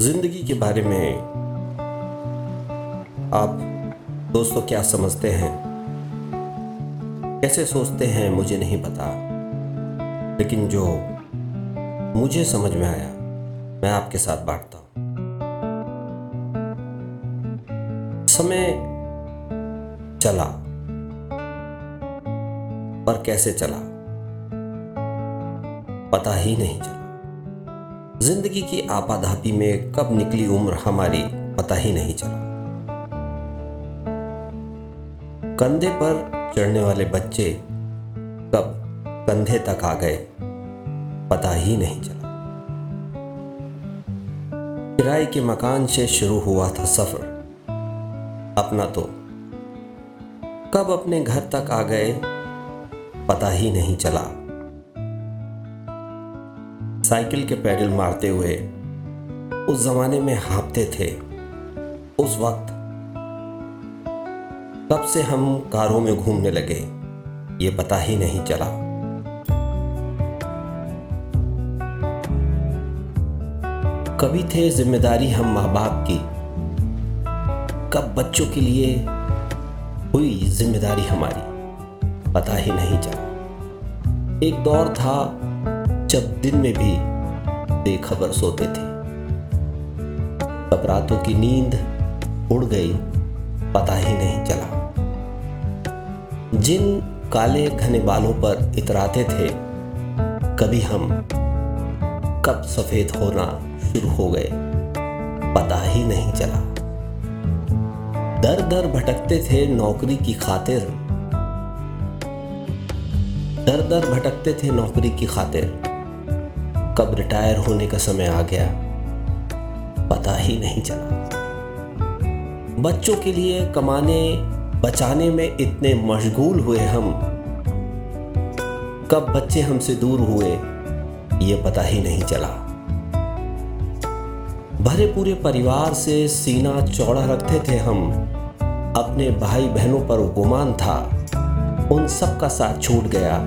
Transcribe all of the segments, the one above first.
ज़िंदगी के बारे में आप दोस्तों क्या समझते हैं? कैसे सोचते हैं मुझे नहीं पता। लेकिन जो मुझे समझ में आया, मैं आपके साथ बांटता हूँ। समय चला। पर कैसे चला? पता ही नहीं चला। ज़िंदगी की आपाधापी में कब निकली उम्र हमारी पता ही नहीं चला। कंधे पर चढ़ने वाले बच्चे कब कंधे तक आ गए, पता ही नहीं चला। किराए के मकान से शुरू हुआ था सफ़र। अपना तो कब अपने घर तक आ गए, पता ही नहीं चला। साइकिल के पैडल मारते हुए उस जमाने में हाँपते थे। उस वक्त कब से हम कारों में घूमने लगे, ये पता ही नहीं चला। कभी थे ज़िम्मेदारी हम माँ बाप की, कब बच्चों के लिए हुई ज़िम्मेदारी हमारी, पता ही नहीं चला। एक दौर था जब दिन में भी बेखबर सोते थे। तब रातों की नींद उड़ गई, पता ही नहीं चला। जिन काले घने बालों पर इतराते थे, कभी हम कब सफ़ेद होना शुरू हो गए, पता ही नहीं चला। दर दर भटकते थे नौकरी की खातिर। दर दर भटकते थे नौकरी की खातिर। कब रिटायर होने का समय आ गया, पता ही नहीं चला। बच्चों के लिए कमाने, बचाने में इतने मशगूल हुए हम। कब बच्चे हमसे दूर हुए, ये पता ही नहीं चला। भरे पूरे परिवार से सीना चौड़ा रखते थे हम। अपने भाई बहनों पर गुमान था। उन सब का साथ छूट गया।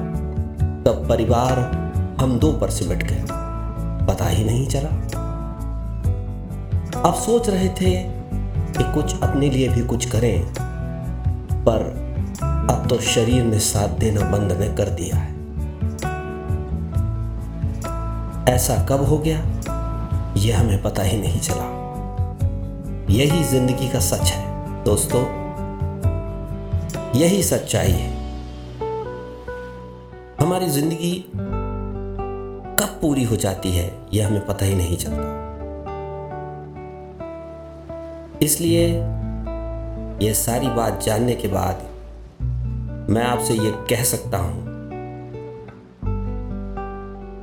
तब परिवार हम दो पर सिमट गए पता ही नहीं चला। अब सोच रहे थे कि कुछ अपने लिए भी कुछ करें, पर अब तो शरीर ने साथ देना बंद ने कर दिया है। ऐसा कब हो गया, यह हमें पता ही नहीं चला। यही ज़िंदगी का सच है, दोस्तों। यही सच्चाई है। हमारी ज़िंदगी कब पूरी हो जाती है, यह हमें पता ही नहीं चलता। इसलिए यह सारी बात जानने के बाद मैं आपसे यह कह सकता हूँ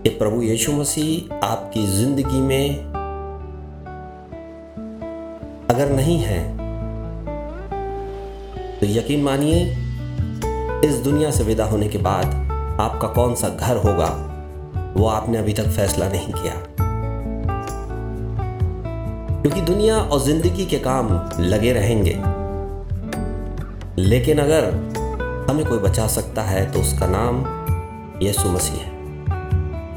कि प्रभु यीशु मसीह आपकी ज़िंदगी में अगर नहीं है तो यकीन मानिए, इस दुनिया से विदा होने के बाद आपका कौन सा घर होगा? वो आपने अभी तक फैसला नहीं किया। क्योंकि दुनिया और ज़िंदगी के काम लगे रहेंगे। लेकिन अगर हमें कोई बचा सकता है तो उसका नाम यीशु मसीह है।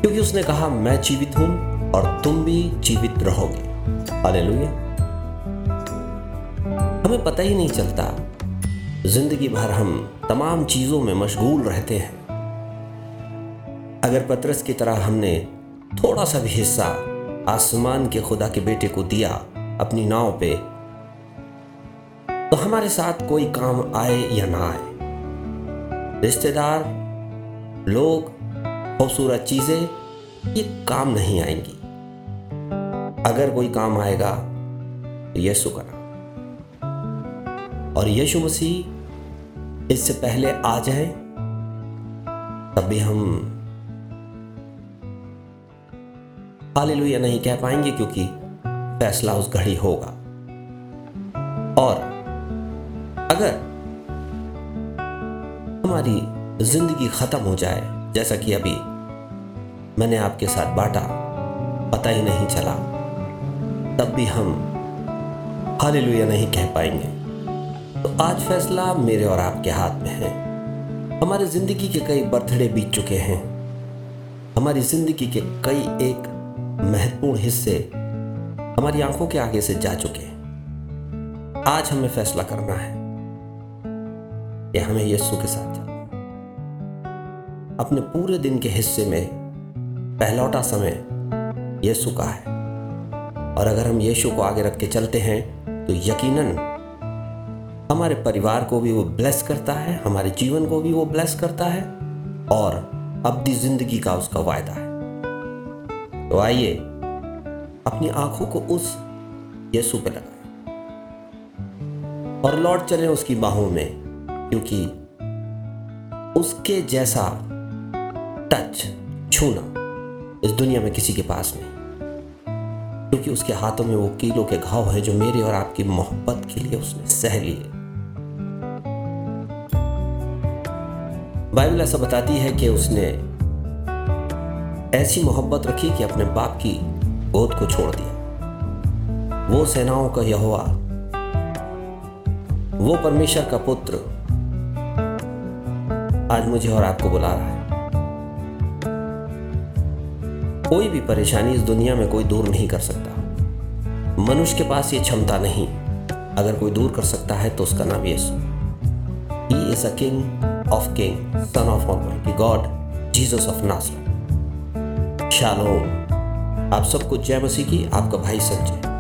क्योंकि उसने कहा, मैं जीवित हूँ और तुम भी जीवित रहोगे। हालेलुया। हमें पता ही नहीं चलता, ज़िंदगी भर हम तमाम चीज़ों में मशगूल रहते हैं। अगर पत्रस की तरह हमने थोड़ा सा भी हिस्सा आसमान के खुदा के बेटे को दिया अपनी नाव पे तो हमारे साथ कोई काम आए या ना आए। रिश्तेदार, लोग, खूबसूरत चीज़ें, ये काम नहीं आएँगी। अगर कोई काम आएगा तो यीशु का नाम। और यीशु मसीह इससे पहले आ जाए, तब भी हम हालेलुया नहीं कह पाएँगे क्योंकि फैसला उस घड़ी होगा। और अगर हमारी ज़िंदगी खत्म हो जाए, जैसा कि अभी मैंने आपके साथ बांटा, पता ही नहीं चला, तब भी हम हालेलुया नहीं कह पाएँगे। तो आज फैसला मेरे और आपके हाथ में है। हमारे ज़िंदगी के कई बर्थडे बीत चुके हैं। हमारी ज़िंदगी के कई एक महत्वपूर्ण हिस्से हमारी आँखों के आगे से जा चुके हैं। आज हमें फैसला करना है कि हमें यीशु के साथ चलना अपने पूरे दिन के हिस्से में पहलौटा समय यीशु का है। और अगर हम यीशु को आगे रख के चलते हैं तो यकीनन हमारे परिवार को भी वो ब्लेस करता है, हमारे जीवन को भी वो ब्लेस करता है, और अब्दी ज़िंदगी का उसका वायदा है। तो आइए, अपनी आँखों को उस यीशु पे लगाएँ। और लौट चले उसकी बाहों में, क्योंकि उसके जैसा टच छूना इस दुनिया में किसी के पास नहीं। क्योंकि उसके हाथों में वो कीलों के घाव है जो मेरे और आपकी मोहब्बत के लिए उसने सह लिए। बाइबल ऐसा बताती है कि उसने ऐसी मोहब्बत रखी कि अपने बाप की गोद को छोड़ दिया। वो सेनाओं का यहोवा। वो परमेश्वर का पुत्र आज मुझे और आपको बुला रहा है। कोई भी परेशानी इस दुनिया में कोई दूर नहीं कर सकता। मनुष्य के पास ये क्षमता नहीं। अगर कोई दूर कर सकता है तो उसका नाम यीशु। He is a king of king son of almighty God Jesus of Nazareth shalom आप सबको जय मसीह की आपका भाई संजय।